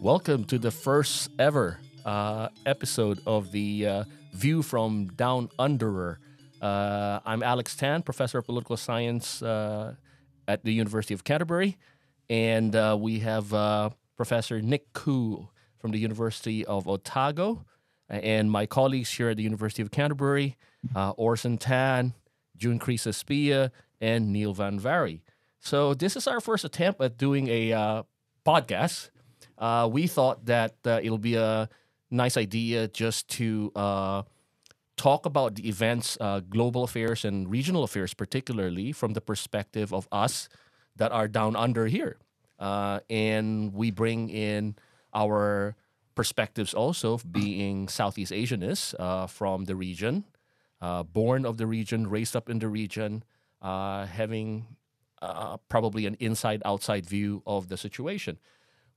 Welcome to the first ever uh, episode of the uh, View from Down Underer. Uh, I'm Alex Tan, professor of political science uh, at the University of Canterbury, and uh, we have uh, Professor Nick Khoo from the University of Otago, and my colleagues here at the University of Canterbury, Orson Tan, June Crisespia, and Neil Van Vary. So this is our first attempt at doing a podcast. Uh, we thought that uh, it'll be a nice idea just to uh, talk about the events, uh, global affairs and regional affairs, particularly from the perspective of us that are down under here. Uh, and we bring in our perspectives also of being Southeast Asianists uh, from the region, born of the region, raised up in the region, having probably an inside outside view of the situation.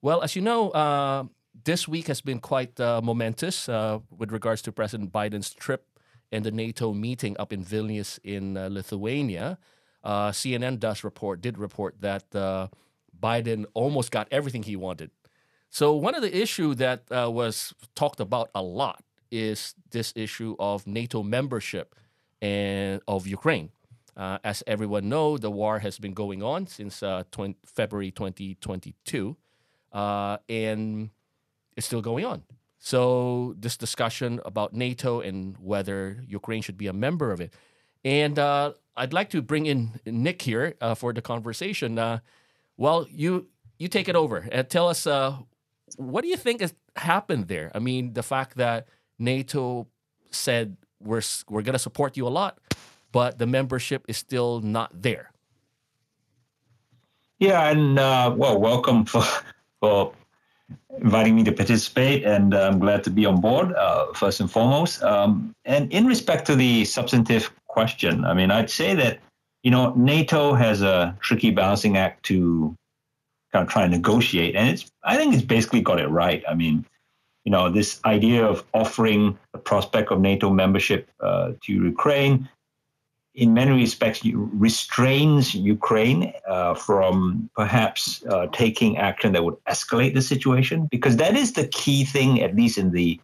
Well, as you know, uh, this week has been quite uh, momentous uh, with regards to President Biden's trip and the NATO meeting up in Vilnius in uh, Lithuania. Uh, CNN does report, did report that uh, Biden almost got everything he wanted. So one of the issue that was talked about a lot is this issue of NATO membership and of Ukraine. Uh, as everyone know, the war has been going on since uh, 20, February 2022, uh, and it's still going on. So this discussion about NATO and whether Ukraine should be a member of it, and uh, I'd like to bring in Nick here uh, for the conversation. Uh, well, you you take it over and tell us uh, what do you think has happened there? I mean, the fact that NATO said we're we're going to support you a lot, but the membership is still not there. Yeah, and uh, well, welcome for for inviting me to participate, and uh, I'm glad to be on board. Uh, first and foremost, um, and in respect to the substantive question, I mean, I'd say that you know NATO has a tricky balancing act to kind of try and negotiate, and it's I think it's basically got it right. I mean, you know, this idea of offering the prospect of NATO membership uh, to Ukraine in many respects restrains Ukraine uh, from perhaps uh, taking action that would escalate the situation, because that is the key thing, at least in the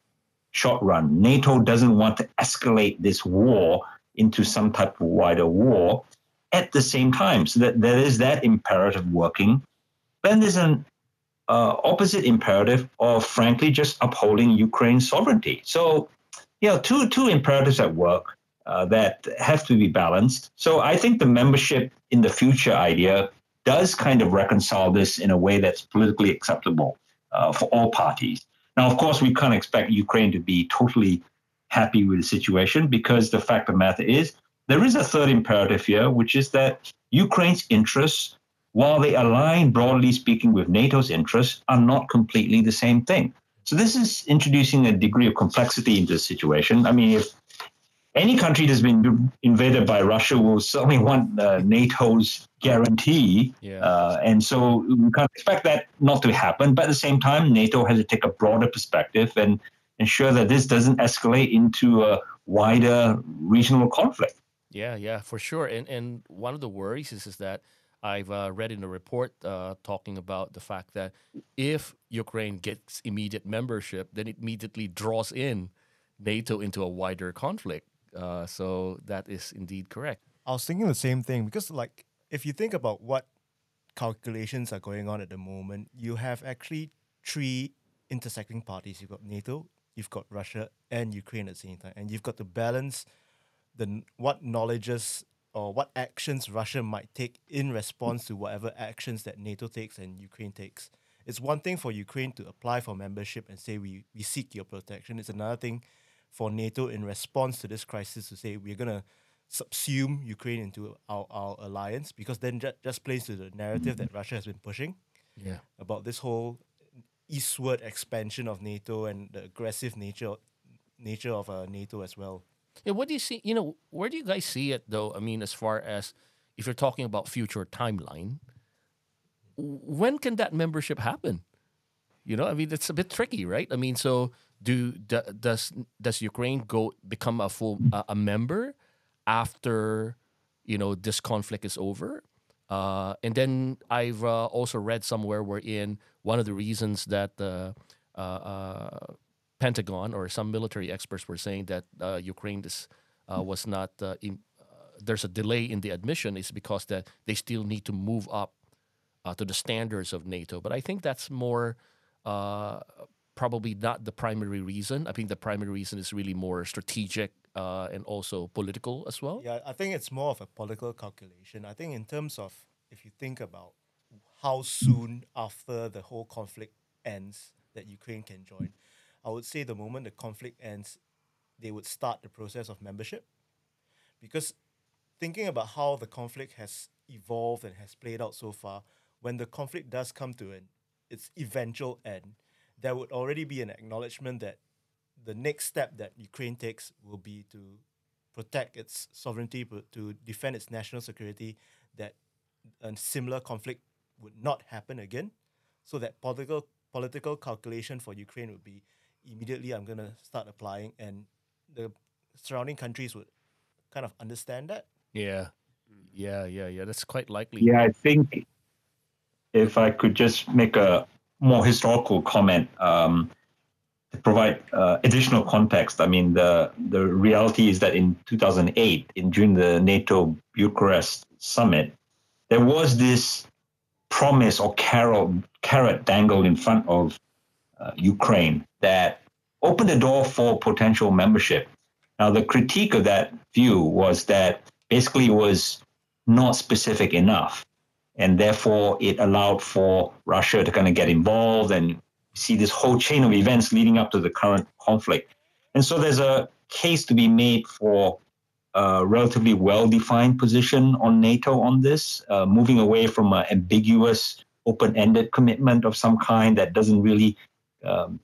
short run. NATO doesn't want to escalate this war into some type of wider war at the same time. So that there is that imperative working. Then there's an uh, opposite imperative of, frankly, just upholding Ukraine's sovereignty. So, you know, two two imperatives at work uh, that have to be balanced. So I think the membership in the future idea does kind of reconcile this in a way that's politically acceptable uh, for all parties. Now, of course, we can't expect Ukraine to be totally happy with the situation because the fact of the matter is there is a third imperative here, which is that Ukraine's interests, while they align broadly speaking with NATO's interests, are not completely the same thing. So this is introducing a degree of complexity into the situation. I mean, if any country that's been invaded by Russia will certainly want uh, NATO's guarantee. Yeah. Uh, and so we can't expect that not to happen. But at the same time, NATO has to take a broader perspective and ensure that this doesn't escalate into a wider regional conflict. Yeah, yeah, for sure. And and one of the worries is is that I've uh, read in a report uh, talking about the fact that if Ukraine gets immediate membership, then it immediately draws in NATO into a wider conflict. Uh, so that is indeed correct. I was thinking the same thing because, like, if you think about what calculations are going on at the moment, you have actually three intersecting parties. You've got NATO, you've got Russia, and Ukraine at the same time, and you've got to balance the what knowledges or what actions Russia might take in response to whatever actions that NATO takes and Ukraine takes. It's one thing for Ukraine to apply for membership and say we, we seek your protection. It's another thing for NATO in response to this crisis to say we're gonna subsume Ukraine into our, our alliance because then that just plays to the narrative that Russia has been pushing Yeah. about this whole eastward expansion of NATO and the aggressive nature nature of uh, NATO as well. Yeah, what do you see? You know, where do you guys see it though? I mean, as far as if you're talking about future timeline, when can that membership happen? You know, I mean, it's a bit tricky, right? I mean, so do does does Ukraine go become a full uh, a member after you know this conflict is over? Uh, and then I've uh, also read somewhere wherein one of the reasons that the uh, uh, Pentagon or some military experts were saying that uh, Ukraine is, was not in, there's a delay in the admission is because that they still need to move up to the standards of NATO. But I think that's more uh, probably not the primary reason. I think the primary reason is really more strategic uh, and also political as well. Yeah, I think it's more of a political calculation. I think in terms of if you think about how soon after the whole conflict ends that Ukraine can join, I would say the moment the conflict ends, they would start the process of membership. Because thinking about how the conflict has evolved and has played out so far, when the conflict does come to an its eventual end, there would already be an acknowledgement that the next step that Ukraine takes will be to protect its sovereignty, but to defend its national security, that a similar conflict would not happen again. So that political political calculation for Ukraine would be immediately I'm gonna start applying, and the surrounding countries would kind of understand that. Yeah, mm. yeah, yeah, yeah. That's quite likely. Yeah, I think if I could just make a more historical comment um, to provide uh, additional context. I mean, the the reality is that in 2008, in during the NATO Bucharest summit, there was this promise or carrot carrot dangled in front of uh, Ukraine that opened the door for potential membership. Now, the critique of that view was that basically it was not specific enough and therefore it allowed for Russia to kind of get involved and see this whole chain of events leading up to the current conflict. And so there's a case to be made for a relatively well-defined position on NATO on this, uh, moving away from an ambiguous, open-ended commitment of some kind that doesn't really um,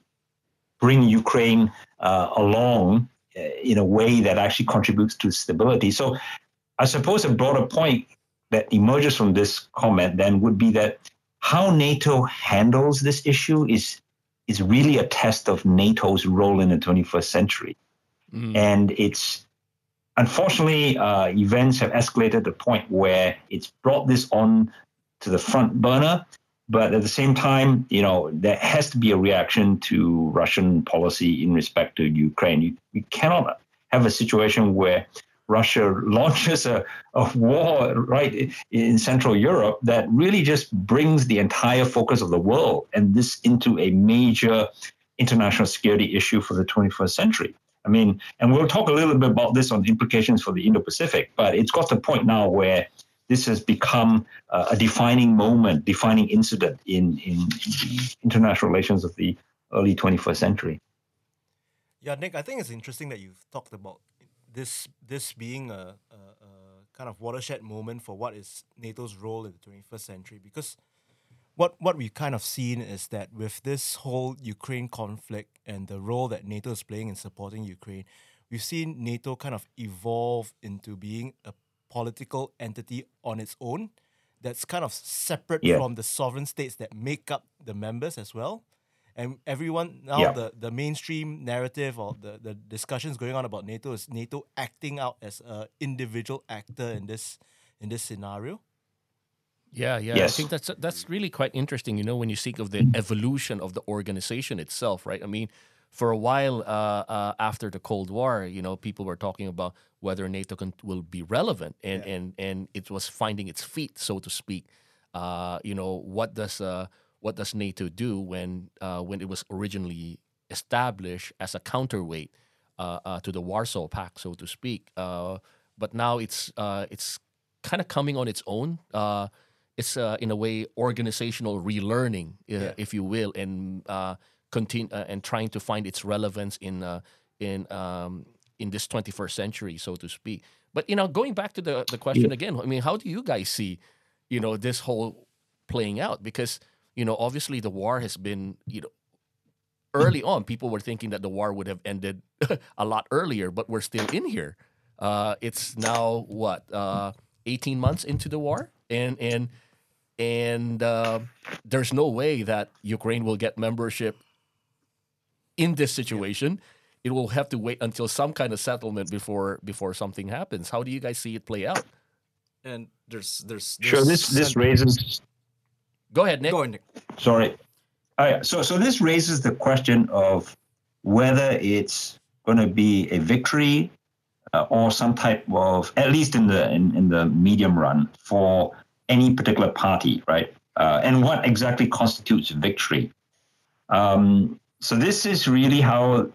bring Ukraine uh, along uh, in a way that actually contributes to stability. So I suppose a broader point that emerges from this comment then would be that how NATO handles this issue is is really a test of NATO's role in the 21st century. Mm. And it's unfortunately uh, events have escalated to the point where it's brought this on to the front burner. But at the same time, you know, there has to be a reaction to Russian policy in respect to Ukraine. You, you cannot have a situation where Russia launches a, a war right in Central Europe that really just brings the entire focus of the world and this into a major international security issue for the 21st century. I mean, and we'll talk a little bit about this on the implications for the Indo Pacific, but it's got to the point now where this has become uh, a defining moment, defining incident in, in, international relations of the early 21st century. Yeah, Nick, I think it's interesting that you've talked about this this being a, a, a, kind of watershed moment for what is NATO's role in the 21st century because what what we've kind of seen is that with this whole Ukraine conflict and the role that NATO is playing in supporting Ukraine, we've seen NATO kind of evolve into being a political entity on its own that's kind of separate yeah. from the sovereign states that make up the members as well and everyone now yeah. the, the mainstream narrative or the, the discussions going on about NATO is NATO acting out as an individual actor in this in this scenario. Yeah, yeah. Yes. I think that's that's really quite interesting. You know, when you speak of the evolution of the organization itself, right? I mean, for a while uh, uh, after the Cold War, you know, people were talking about whether NATO can, will be relevant, and yeah. and and it was finding its feet, so to speak. Uh, you know, what does uh, what does NATO do when uh, when it was originally established as a counterweight uh, uh, to the Warsaw Pact, so to speak. Uh, but now it's uh, it's kind of coming on its own. Uh, it's in a way organizational relearning, yeah. if you will, and continue and trying to find its relevance in in um, in this 21st century, so to speak. But you know, going back to the the question yeah. again, I mean, how do you guys see, you know, this whole playing out? Because you know, obviously the war has been, you know, early on, people were thinking that the war would have ended a lot earlier, but we're still in here. Uh, it's now what uh, 18 months into the war, and and and uh, there's no way that Ukraine will get membership in this situation. It will have to wait until some kind of settlement before before something happens. How do you guys see it play out? And there's there's, there's sure this this raises Go ahead, Nick. Go ahead, Nick. Sorry. All right. So, so this raises the question of whether it's going to be a victory uh, or some type of, at least in the in, in the medium run, for any particular party, right? Uh, and what exactly constitutes victory? Um, so this is really how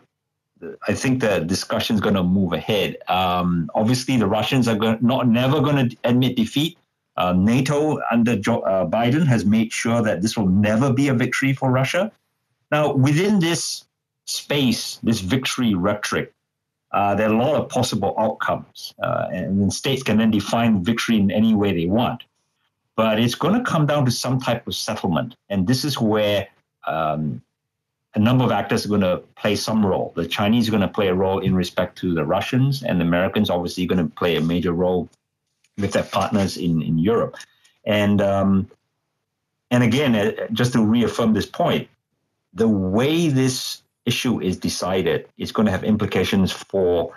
I think the discussion is going to move ahead. Um, obviously, the Russians are not never going to admit defeat. Uh, NATO under Joe, uh, Biden has made sure that this will never be a victory for Russia. Now, within this space, this victory rhetoric, uh, there are a lot of possible outcomes, uh, and states can then define victory in any way they want. But it's going to come down to some type of settlement, and this is where um, a number of actors are going to play some role. The Chinese are going to play a role in respect to the Russians, and the Americans obviously are going to play a major role with their partners in, in Europe. And um, and again, uh, just to reaffirm this point, the way this issue is decided is going to have implications for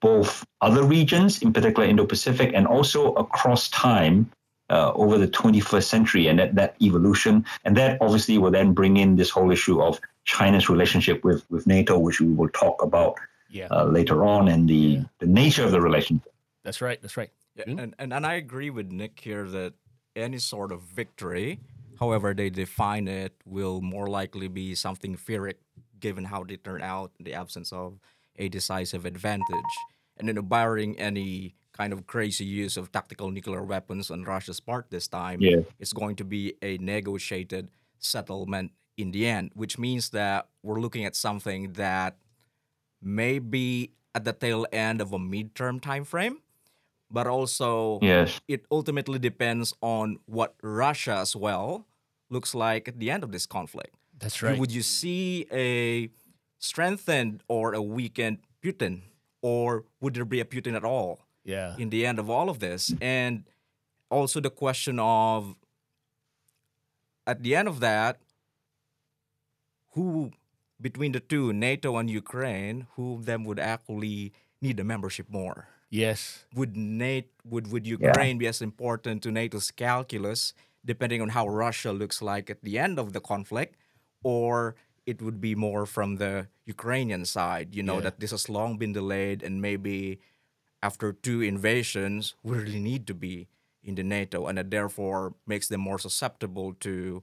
both other regions, in particular Indo-Pacific, and also across time uh, over the 21st century and that, that evolution. And that obviously will then bring in this whole issue of China's relationship with, with NATO, which we will talk about Yeah. uh, later on, and the, Yeah. the nature of the relationship. That's right. That's right. Yeah, Mm. and, and and I agree with Nick here that any sort of victory, however they define it, will more likely be something Pyrrhic, given how they turn out in the absence of a decisive advantage. And then barring any kind of crazy use of tactical nuclear weapons on Russia's part this time, Yeah. it's going to be a negotiated settlement in the end, which means that we're looking at something that may be at the tail end of a midterm time frame, but also Yes. it ultimately depends on what Russia as well looks like at the end of this conflict. That's right. Would you see a strengthened or a weakened Putin, or would there be a Putin at all yeah. in the end of all of this? And also the question of at the end of that, who between the two, NATO and Ukraine, who of them would actually need the membership more? Yes. would NATO would would Ukraine be as important to NATO's calculus, depending on how Russia looks like at the end of the conflict, or it would be more from the Ukrainian side, you know, Yeah. that this has long been delayed and maybe after two invasions we really need to be in the NATO and that therefore makes them more susceptible to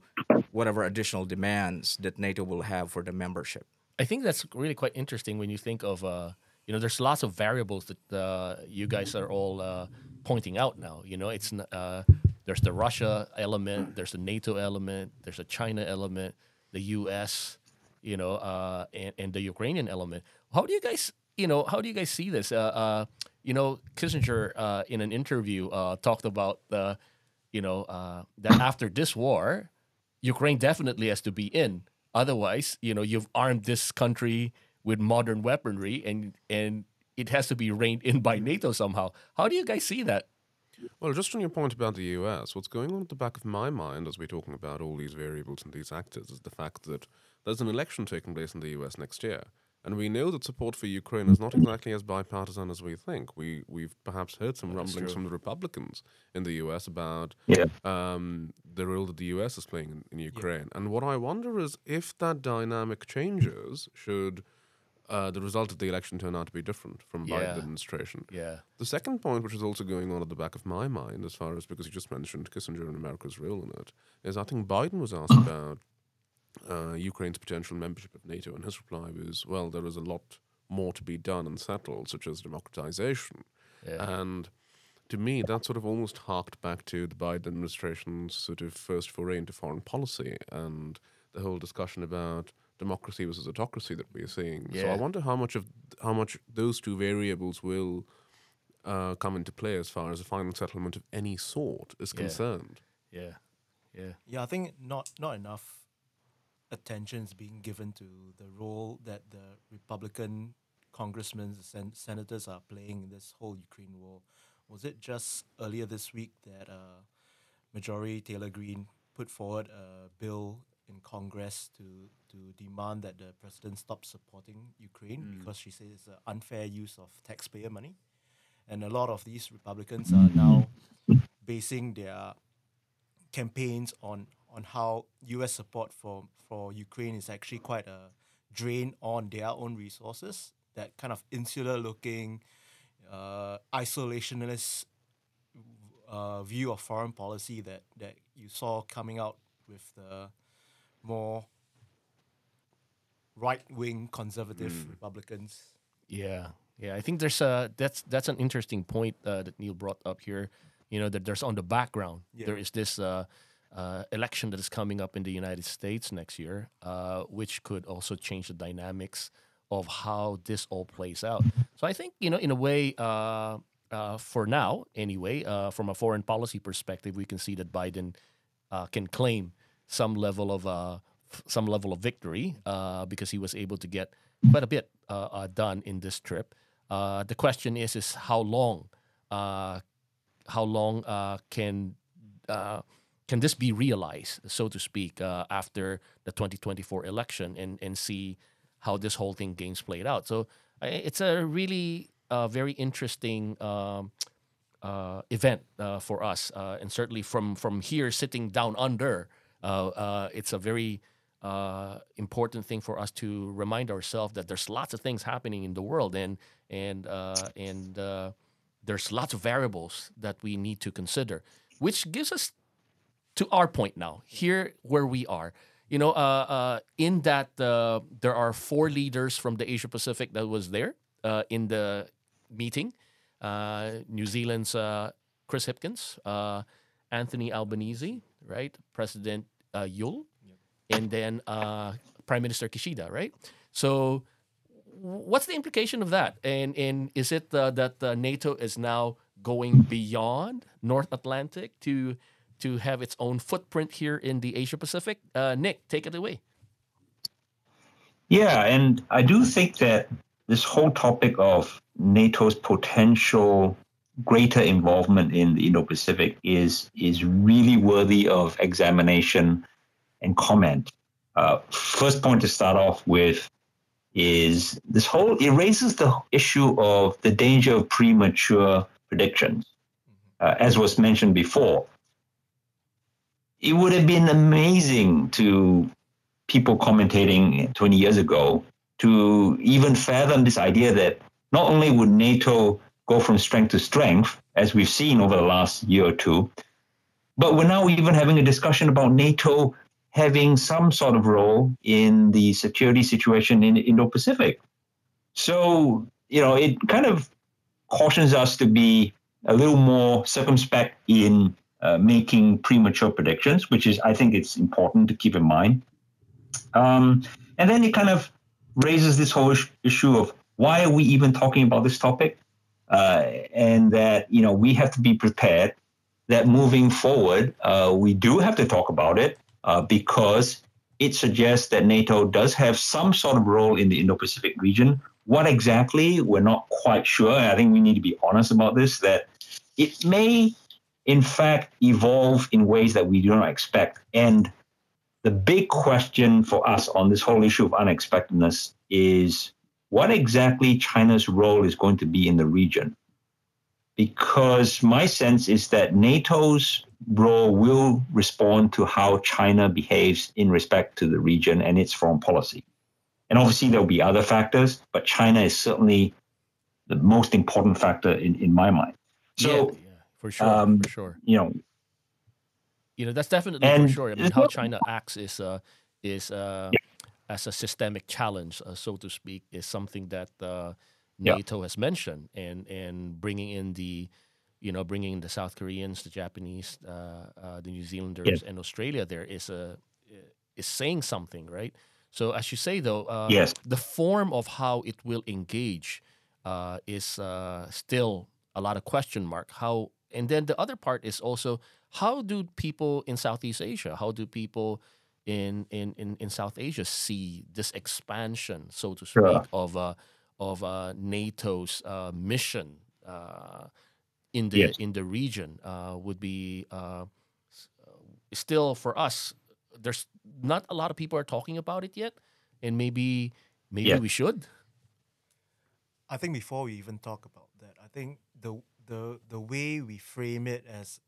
whatever additional demands that NATO will have for the membership. I think that's really quite interesting when you think of, uh, you know, there's lots of variables that uh, you guys are all uh, pointing out now. You know, it's uh, there's the Russia element, there's the NATO element, there's a China element, the U.S. You know, uh, and, and the Ukrainian element. How do you guys, you know, how do you guys see this? Uh, uh, you know, Kissinger in an interview talked about the, you know, that after this war, Ukraine definitely has to be in. Otherwise, you know, you've armed this country with modern weaponry, and and it has to be reined in by NATO somehow. How do you guys see that? Well, just on your point about the US, what's going on at the back of my mind as we're talking about all these variables and these actors is the fact that there's an election taking place in the US next year. And we know that support for Ukraine is not exactly as bipartisan as we think. We, we've perhaps heard some rumblings from the Republicans in the US about Yeah. um, the role that the US is playing in, in Ukraine. And what I wonder is if that dynamic changes, should uh, the result of the election turned out to be different from Yeah. Biden administration. Yeah, The second point, which is also going on at the back of my mind, as far as because you just mentioned Kissinger and America's role in it, is I think Biden was asked about uh, Ukraine's potential membership of NATO, and his reply was, well, there is a lot more to be done and settled, such as democratization. yeah, And to me, that sort of almost harked back to the Biden administration's sort of first foray into foreign policy and the whole discussion about democracy versus autocracy that we're seeing. So I wonder how much of how much those two variables will uh, come into play as far as a final settlement of any sort is Yeah. concerned. yeah, yeah, Yeah, I think not not enough attention is being given to the role that the Republican congressmen, the sen- senators are playing in this whole Ukraine war. Was it just earlier this week that uh, Marjorie Taylor Greene put forward a bill in Congress to to demand that the president stop supporting Ukraine because she says it's an unfair use of taxpayer money, and a lot of these Republicans are now basing their campaigns on on how U.S. support for for Ukraine is actually quite a drain on their own resources. That kind of insular-looking, uh, isolationist uh, view of foreign policy that that you saw coming out with the more right-wing conservative Republicans. Yeah, yeah. I think there's a that's that's an interesting point uh, that Neil brought up here. You know that there's on the background there Yeah. is this uh, uh, election that is coming up in the United States next year, uh, which could also change the dynamics of how this all plays out. So I think you know in a way. Uh, uh, for now, anyway, uh, from a foreign policy perspective, we can see that Biden uh, can claim some level of uh, some level of victory uh, because he was able to get quite a bit uh, uh, done in this trip. Uh, the question is, is how long, uh, how long can can this be realized, so to speak, after the 2024 election, and and see how this whole thing games played out. So it's a really very interesting. Um, uh, event uh, for us, uh, and certainly from from here sitting down under, it's a very uh, important thing for us to remind ourselves that there's lots of things happening in the world, and and uh, and uh, there's lots of variables that we need to consider, which gives us to our point now here where we are. You know, uh, uh, in that uh, there are four leaders from the Asia Pacific that was there in the meeting New Zealand's Chris Hipkins, Anthony Albanese, right? President Yul, and then uh, Prime Minister Kishida, right? So, what's the implication of that? And and is it uh, that uh, NATO is now going beyond North Atlantic to to have its own footprint here in the Asia Pacific? Uh, Nick, take it away. Yeah, and I do think that this whole topic of NATO's potential greater involvement in the Indo-Pacific is is really worthy of examination and comment. Uh, first point to start off with is this whole it raises the issue of the danger of premature predictions, uh, as was mentioned before. It would have been amazing to people commentating 20 years ago to even fathom this idea that not only would NATO go from strength to strength, as we've seen over the last year or two, but we're now even having a discussion about NATO having some sort of role in the security situation in Indo Pacific. So, you know, it kind of cautions us to be a little more circumspect in uh, making premature predictions, which is, I think, it's important to keep in mind. Um, and then it kind of raises this whole is- issue of why are we even talking about this topic? Uh, and that, you know, we have to be prepared that moving forward, uh, we do have to talk about it uh, because it suggests that NATO does have some sort of role in the Indo Pacific region. What exactly, we're not quite sure. I think we need to be honest about this that it may, in fact, evolve in ways that we do not expect. And the big question for us on this whole issue of unexpectedness is what exactly China's role is going to be in the region. Because my sense is that NATO's role will respond to how China behaves in respect to the region and its foreign policy. And obviously, there'll be other factors, but China is certainly the most important factor in, in my mind. So, yeah, yeah, for sure, um, for sure. you know, you know that's definitely for sure. I mean, how China acts is uh, is uh, as a systemic challenge, uh, so to speak, is something that uh, Yeah. NATO has mentioned, and and bringing in the you know bringing the South Koreans, the Japanese, uh, uh, the New Zealanders, and Australia there is a is saying something, right? So as you say though, uh, Yes. the form of how it will engage uh, is uh, still a lot of question mark. How and then the other part is also how do people in Southeast Asia, how do people in in in, in South Asia see this expansion, so to speak, Sure. of uh, of uh, NATO's uh, mission uh, in the Yes. in the region uh, would be uh, uh, still for us. There's not a lot of people are talking about it yet, and maybe maybe Yeah. we should. I think before we even talk about that, I think the the the way we frame it as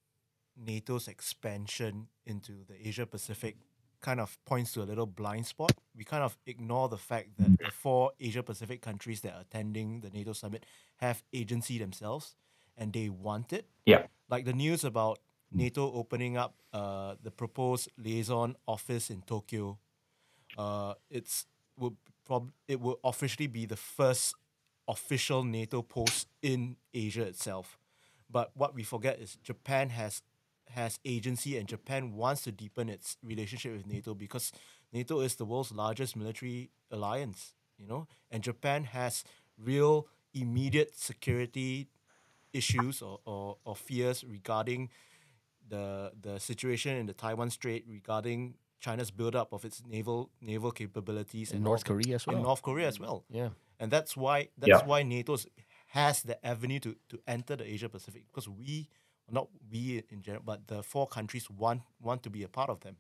NATO's expansion into the Asia Pacific kind of points to a little blind spot. We kind of ignore the fact that the four Asia Pacific countries that are attending the NATO summit have agency themselves and they want it. Yeah. Like the news about NATO opening up uh, the proposed liaison office in Tokyo. Uh, it's will prob- it will officially be the first official NATO post in Asia itself. But what we forget is Japan has has agency and Japan wants to deepen its relationship with NATO because NATO is the world's largest military alliance, you know, and Japan has real immediate security issues or, or, or fears regarding the the situation in the Taiwan Strait regarding China's buildup of its naval naval capabilities In and North all- Korea as well. and North Korea as well. Yeah. And that's why that's Yeah. why NATO has the avenue to, to enter the Asia Pacific because we not we in general but the four countries want want to be a part of them.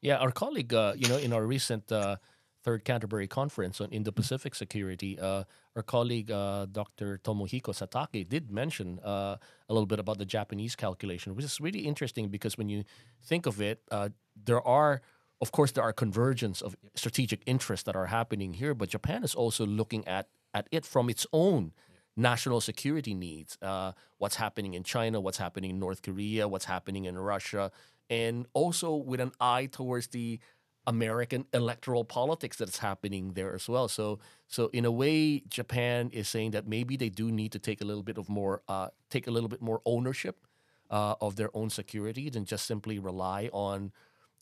Yeah, our colleague, uh, you know, in our recent uh, third Canterbury conference on Indo-Pacific security, uh, our colleague uh, Dr. Tomohiko Satake did mention uh, a little bit about the Japanese calculation, which is really interesting because when you think of it, uh, there are, of course, there are convergence of strategic interests that are happening here, but Japan is also looking at at it from its own national security needs. Uh, what's happening in China, what's happening in North Korea, what's happening in Russia, and also with an eye towards the American electoral politics that's happening there as well. So, so in a way, Japan is saying that maybe they do need to take a little bit of more, uh, take a little bit more ownership uh, of their own security than just simply rely on,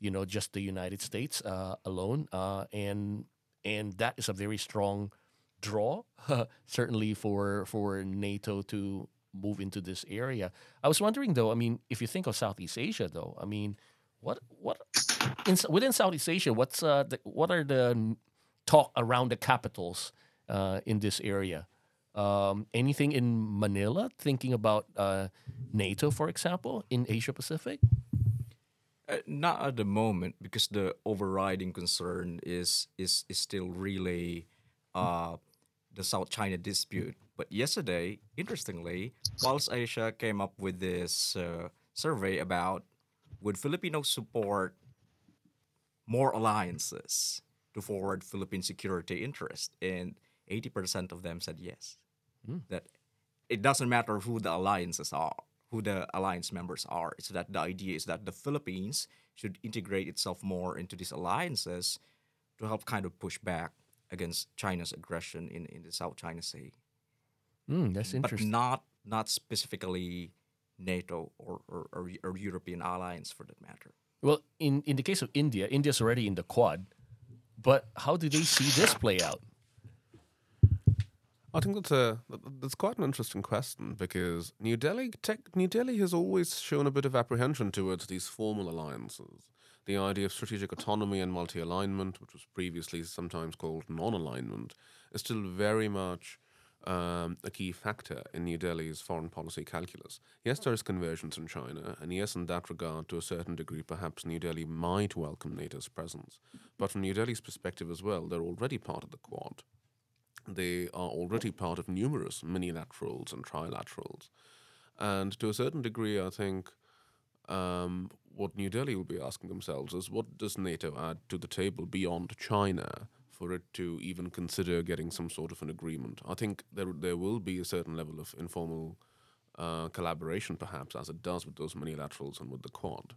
you know, just the United States uh, alone. Uh, and and that is a very strong draw, certainly for for NATO to move into this area. I was wondering though. I mean, if you think of Southeast Asia, though, I mean, what what in, within Southeast Asia, what's uh, the, what are the talk around the capitals uh, in this area? Um, anything in Manila? Thinking about uh, NATO, for example, in Asia Pacific. Uh, not at the moment because the overriding concern is is is still really uh, the South China dispute. But yesterday, interestingly, Pulse Asia came up with this uh, survey about would Filipinos support more alliances to forward Philippine security interest, and eighty percent of them said yes. That it doesn't matter who the alliances are, who the alliance members are. It's that the idea is that the Philippines should integrate itself more into these alliances to help kind of push back against China's aggression in, in the South China Sea. Mm, that's interesting. But not not specifically NATO or, or, or, or European alliance for that matter. Well, in, in the case of India, India's already in the Quad, but how do they see this play out? I think that's a that's quite an interesting question because New Delhi tech, New Delhi has always shown a bit of apprehension towards these formal alliances. The idea of strategic autonomy and multi-alignment, which was previously sometimes called non-alignment, is still very much um, a key factor in New Delhi's foreign policy calculus. Yes, there is convergence in China, and yes, in that regard, to a certain degree, perhaps New Delhi might welcome NATO's presence. But from New Delhi's perspective as well, they're already part of the Quad they are already part of numerous minilaterals and trilaterals. And to a certain degree, I think um, what New Delhi will be asking themselves is what does NATO add to the table beyond China for it to even consider getting some sort of an agreement? I think there, there will be a certain level of informal uh, collaboration, perhaps, as it does with those minilaterals and with the Quad.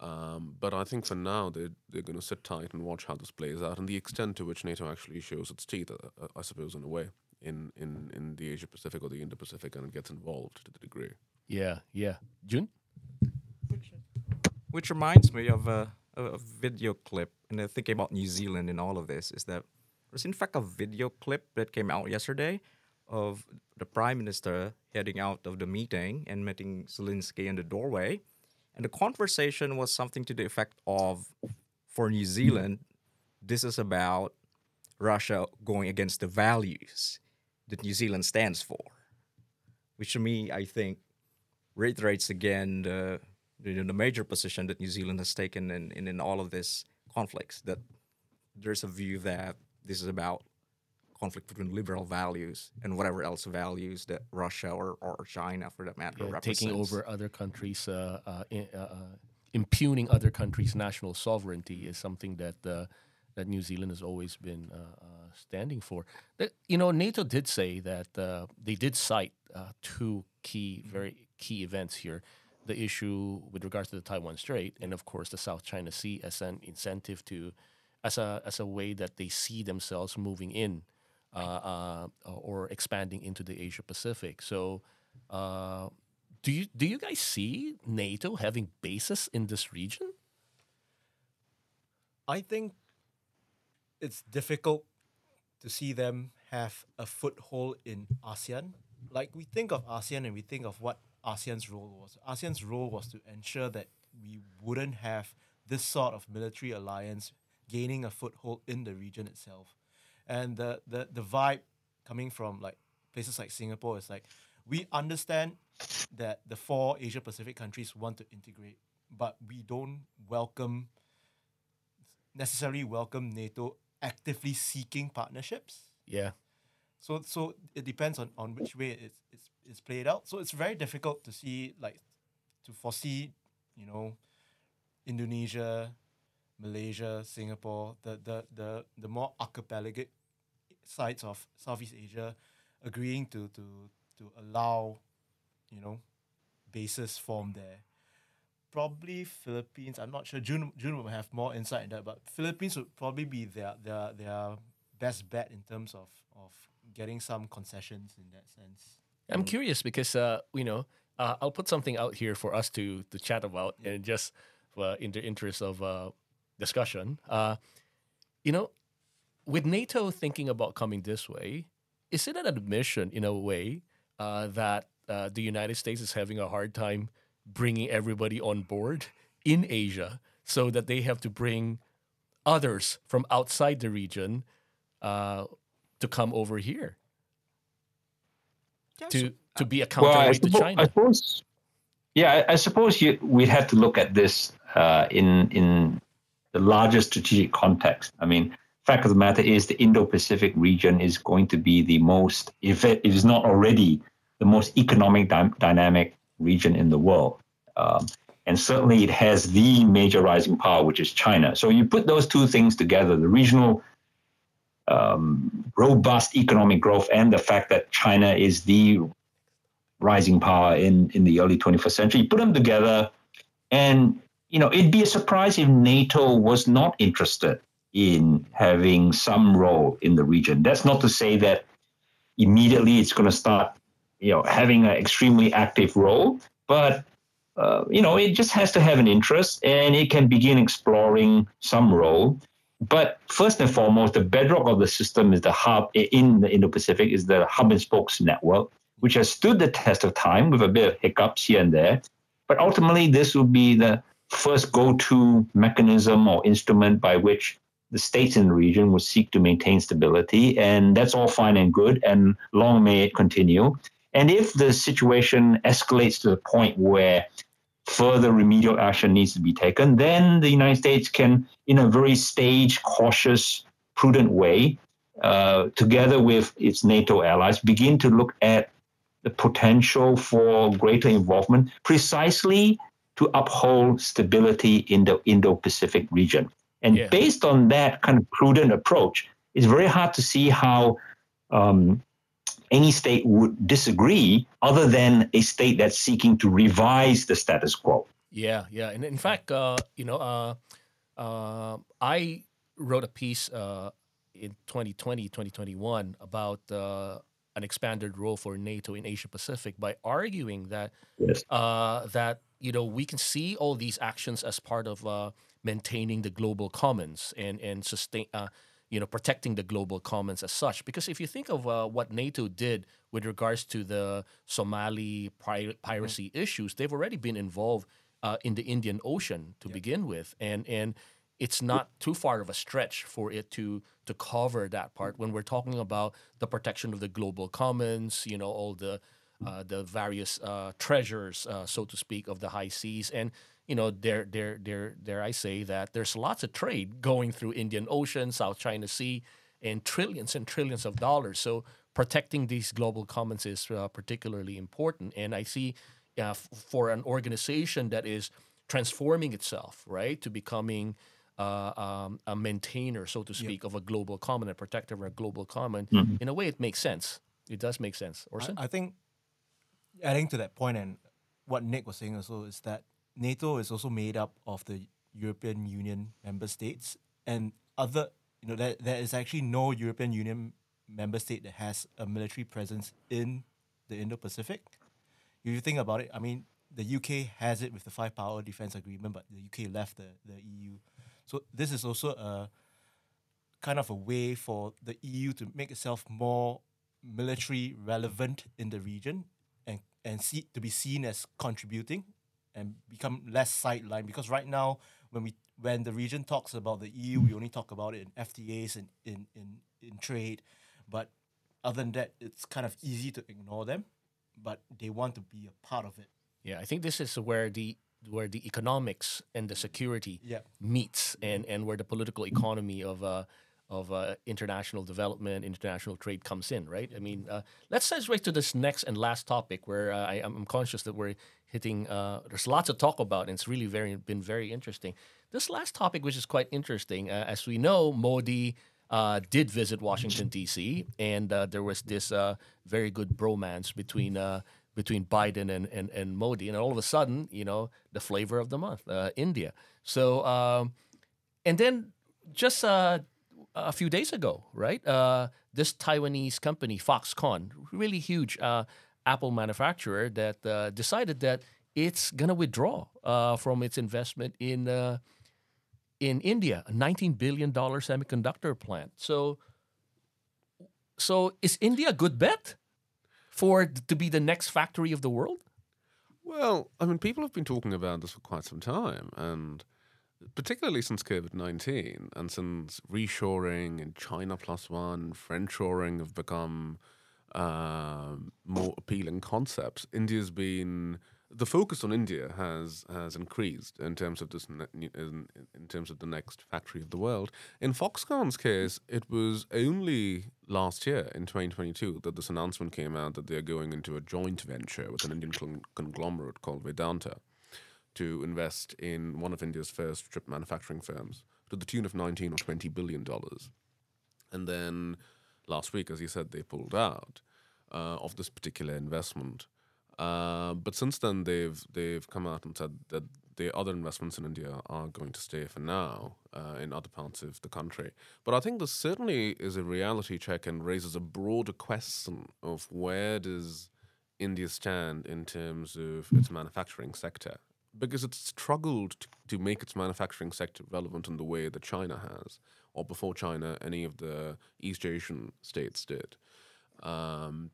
Um, but I think for now they're, they're going to sit tight and watch how this plays out and the extent to which NATO actually shows its teeth, uh, uh, I suppose, in a way, in, in, in the Asia Pacific or the Indo Pacific and it gets involved to the degree. Yeah, yeah. June? Which reminds me of a, a video clip, and uh, thinking about New Zealand in all of this is that there's in fact a video clip that came out yesterday of the prime minister heading out of the meeting and meeting Zelensky in the doorway, and the conversation was something to the effect of, for New Zealand, this is about Russia going against the values that New Zealand stands for, which to me I think reiterates again the you know, the major position that New Zealand has taken in, in, in all of these conflicts. That there's a view that this is about conflict between liberal values and whatever else values that Russia or, or China, for that matter, Yeah, represents. taking over other countries, uh, uh, uh, uh, impugning other countries' national sovereignty is something that uh, that New Zealand has always been uh, standing for. The- you know, NATO did say that uh, they did cite uh, two key, very key events here: the issue with regards to the Taiwan Strait, and of course the South China Sea as an incentive to, as a as a way that they see themselves moving in. Uh, uh, or expanding into the Asia Pacific. So, uh, do you do you guys see NATO having bases in this region? I think it's difficult to see them have a foothold in ASEAN. Like we think of ASEAN and we think of what ASEAN's role was. ASEAN's role was to ensure that we wouldn't have this sort of military alliance gaining a foothold in the region itself. And the the, the vibe coming from like places like Singapore is like we understand that the four Asia Pacific countries want to integrate, but we don't welcome necessarily welcome NATO actively seeking partnerships. Yeah, So so it depends on, on which way it's, it's it's played out. So it's very difficult to see like to foresee, you know, Indonesia, Malaysia, Singapore, the the the, the more archipelagic sides of Southeast Asia agreeing to to to allow, you know, bases formed there. Probably Philippines. I'm not sure. June June will have more insight in that, but Philippines would probably be their their their best bet in terms of of getting some concessions in that sense. I'm curious because uh, you know uh, I'll put something out here for us to to chat about, and just uh, in the interest of uh, discussion, uh, you know, with NATO thinking about coming this way, is it an admission in a way uh, that uh, the United States is having a hard time bringing everybody on board in Asia, so that they have to bring others from outside the region uh, to come over here to to be a Well, I counterweight to China? I suppose, yeah, I, I suppose you, we'd have to look at this uh, in in the larger strategic context. I mean, fact of the matter is, the Indo-Pacific region is going to be the most, if it is not already, the most economic dy- dynamic region in the world. Um, and certainly, it has the major rising power, which is China. So you put those two things together: the regional um, robust economic growth and the fact that China is the rising power in, in the early 21st century. Put them together, and you know it'd be a surprise if NATO was not interested in having some role in the region. That's not to say that immediately it's going to start, you know, having an extremely active role, but uh, you know it just has to have an interest, and it can begin exploring some role. But first and foremost, the bedrock of the system is the hub in the Indo-Pacific is the hub and spokes network, which has stood the test of time with a bit of hiccups here and there. But ultimately, this will be the first go-to mechanism or instrument by which the states in the region will seek to maintain stability, and that's all fine and good, and long may it continue. And if the situation escalates to the point where further remedial action needs to be taken, then the United States can, in a very staged, cautious, prudent way, uh, together with its NATO allies, begin to look at the potential for greater involvement precisely to uphold stability in the Indo Pacific region. And Yeah. based on that kind of prudent approach, it's very hard to see how um, any state would disagree other than a state that's seeking to revise the status quo. Yeah, yeah, and in fact, uh, you know, uh, uh, I wrote a piece uh, in 2020, 2021 about uh, an expanded role for NATO in Asia Pacific by arguing that Yes. uh, that you know we can see all these actions as part of uh, maintaining the global commons and and sustain uh, you know protecting the global commons as such. Because if you think of uh, what NATO did with regards to the Somali piracy issues, they've already been involved uh, in the Indian Ocean to begin with, and and it's not too far of a stretch for it to to cover that part when we're talking about the protection of the global commons. You know all the uh, the various uh, treasures, uh, so to speak, of the high seas. And you know, dare dare dare dare I say that there's lots of trade going through Indian Ocean, South China Sea, and trillions and trillions of dollars. So protecting these global commons is uh, particularly important. And I see uh, f- for an organization that is transforming itself, right, to becoming uh, um, a maintainer, so to speak, of a global common, a protector of a global common. In a way, it makes sense. It does make sense. Orson? I, I think adding to that point and what Nick was saying also is that NATO is also made up of the European Union member states and other you know there, there is actually no European Union member state that has a military presence in the Indo-Pacific. If you think about it, I mean the UK has it with the five power defense agreement, but the UK left the, the EU. So this is also a kind of a way for the EU to make itself more military relevant in the region and and see to be seen as contributing and become less sidelined because right now when we when the region talks about the EU we only talk about it in FTAs and in, in, in trade but other than that it's kind of easy to ignore them but they want to be a part of it Yeah, I think this is where the where the economics and the security Yeah. meets, and and where the political economy of uh, of uh, international development, international trade comes in, right? I mean, uh, let's right to this next and last topic, where uh, I, I'm conscious that we're hitting. Uh, there's lots to talk about, and it's really very been very interesting. This last topic, which is quite interesting, uh, as we know, Modi. Uh, did visit Washington D.C. and uh, there was this uh, very good bromance between uh, between Biden and, and, and Modi. And all of a sudden, you know, the flavor of the month, uh, India. So, um, and then just uh, a few days ago, right? Uh, this Taiwanese company, Foxconn, really huge uh, Apple manufacturer, that uh, decided that it's going to withdraw uh, from its investment in. Uh, in India, a $19 billion semiconductor plant. So, so is India a good bet for to be the next factory of the world? Well, I mean, people have been talking about this for quite some time, and particularly since COVID 19 and since reshoring and China plus one, friendshoring have become um more appealing concepts. India's been the focus on India has has increased in terms of this ne- in, in terms of the next factory of the world. In Foxconn's case, it was only last year in 2022 that this announcement came out that they're going into a joint venture with an Indian con- conglomerate called Vedanta to invest in one of India's first chip manufacturing firms to the tune of 19 or 20 billion dollars. And then last week, as you said, they pulled out uh, of this particular investment. Uh, but since then, they've they've come out and said that the other investments in India are going to stay for now uh, in other parts of the country. But I think this certainly is a reality check and raises a broader question of where does India stand in terms of its manufacturing sector? Because it's struggled to, to make its manufacturing sector relevant in the way that China has, or before China, any of the East Asian states did. Um,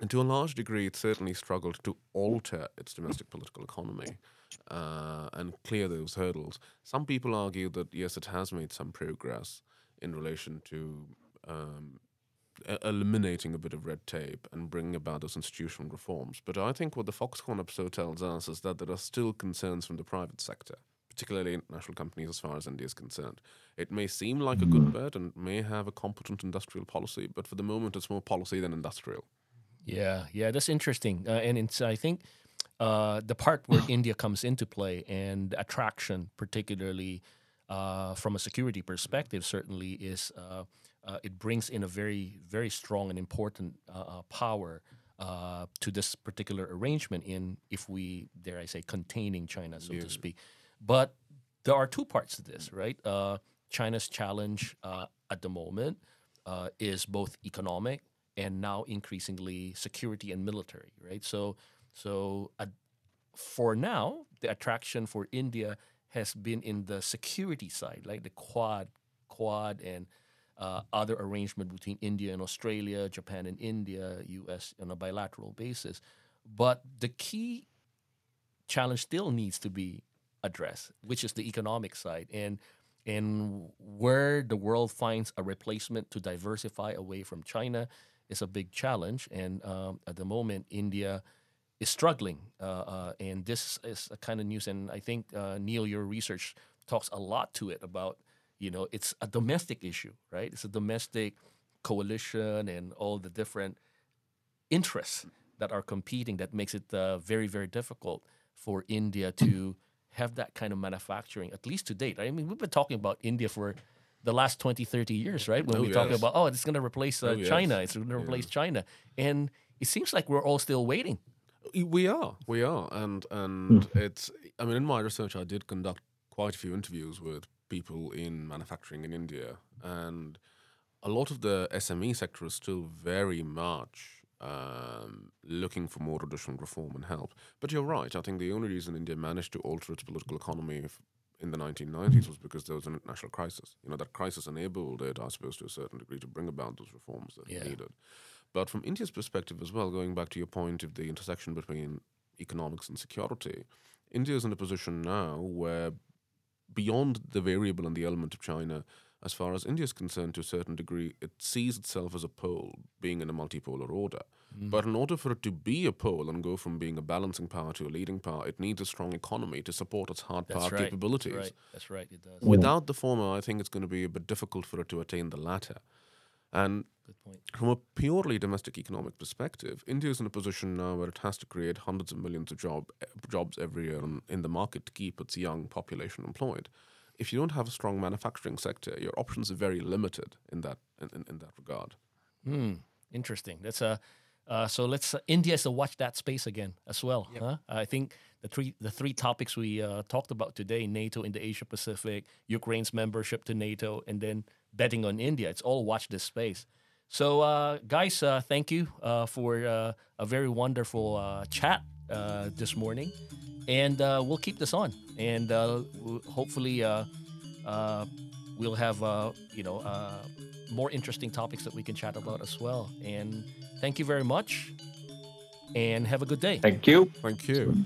and to a large degree, it certainly struggled to alter its domestic political economy uh, and clear those hurdles. Some people argue that yes, it has made some progress in relation to um, eliminating a bit of red tape and bringing about those institutional reforms. But I think what the Foxconn episode tells us is that there are still concerns from the private sector, particularly international companies as far as India is concerned. It may seem like a good bet and may have a competent industrial policy, but for the moment, it's more policy than industrial. Yeah, yeah, that's interesting. Uh, and it's, I think uh, the part where India comes into play and attraction, particularly uh, from a security perspective, certainly is uh, uh, it brings in a very, very strong and important uh, power uh, to this particular arrangement. In if we dare I say containing China, so to speak. But there are two parts to this, right? Uh, China's challenge uh, at the moment uh, is both economic and now increasingly security and military, right? So, so uh, for now, the attraction for India has been in the security side, like the Quad, Quad, and uh, other arrangement between India and Australia, Japan and India, U.S. on a bilateral basis. But the key challenge still needs to be addressed, which is the economic side and and where the world finds a replacement to diversify away from China is a big challenge. And um, at the moment, India is struggling, uh, uh, and this is a kind of news. And I think uh, Neil, your research talks a lot to it about you know, it's a domestic issue, right? It's a domestic coalition and all the different interests that are competing that makes it uh, very, very difficult for India to have that kind of manufacturing, at least to date. I mean, we've been talking about India for the last 20, 30 years, right? When Oh, we talk yes. about, oh, it's going to replace uh, Oh, yes. China, it's going to replace China. And it seems like we're all still waiting. We are, we are, and and it's. I mean, in my research, I did conduct quite a few interviews with people in manufacturing in India, and a lot of the SME sector is still very much um, looking for more traditional reform and help. But you're right. I think the only reason India managed to alter its political economy in the 1990s was because there was an international crisis. You know, that crisis enabled it, I suppose, to a certain degree, to bring about those reforms that Yeah. it needed. But from India's perspective as well, going back to your point of the intersection between economics and security, India is in a position now where, beyond the variable and the element of China, as far as India is concerned, to a certain degree, it sees itself as a pole, being in a multipolar order. Mm. But in order for it to be a pole and go from being a balancing power to a leading power, it needs a strong economy to support its hard That's power right. capabilities. That's right. That's right. It does. Without the former, I think it's going to be a bit difficult for it to attain the latter. And Good point. from a purely domestic economic perspective, India is in a position now where it has to create hundreds of millions of job, eh, jobs every year in, in the market to keep its young population employed. If you don't have a strong manufacturing sector, your options are very limited in that in, in, in that regard. Hmm. Interesting. That's a. Uh, so let's. Uh, India is to watch that space again as well. Huh? I think the three the three topics we uh, talked about today: NATO in the Asia Pacific, Ukraine's membership to NATO, and then betting on India. It's all watch this space. So, uh, guys, uh, thank you uh, for uh, a very wonderful uh, chat uh, this morning, and uh, we'll keep this on, and uh, hopefully. Uh, uh, we'll have uh, you know uh, more interesting topics that we can chat about as well. And thank you very much, and have a good day. Thank you. Thank you.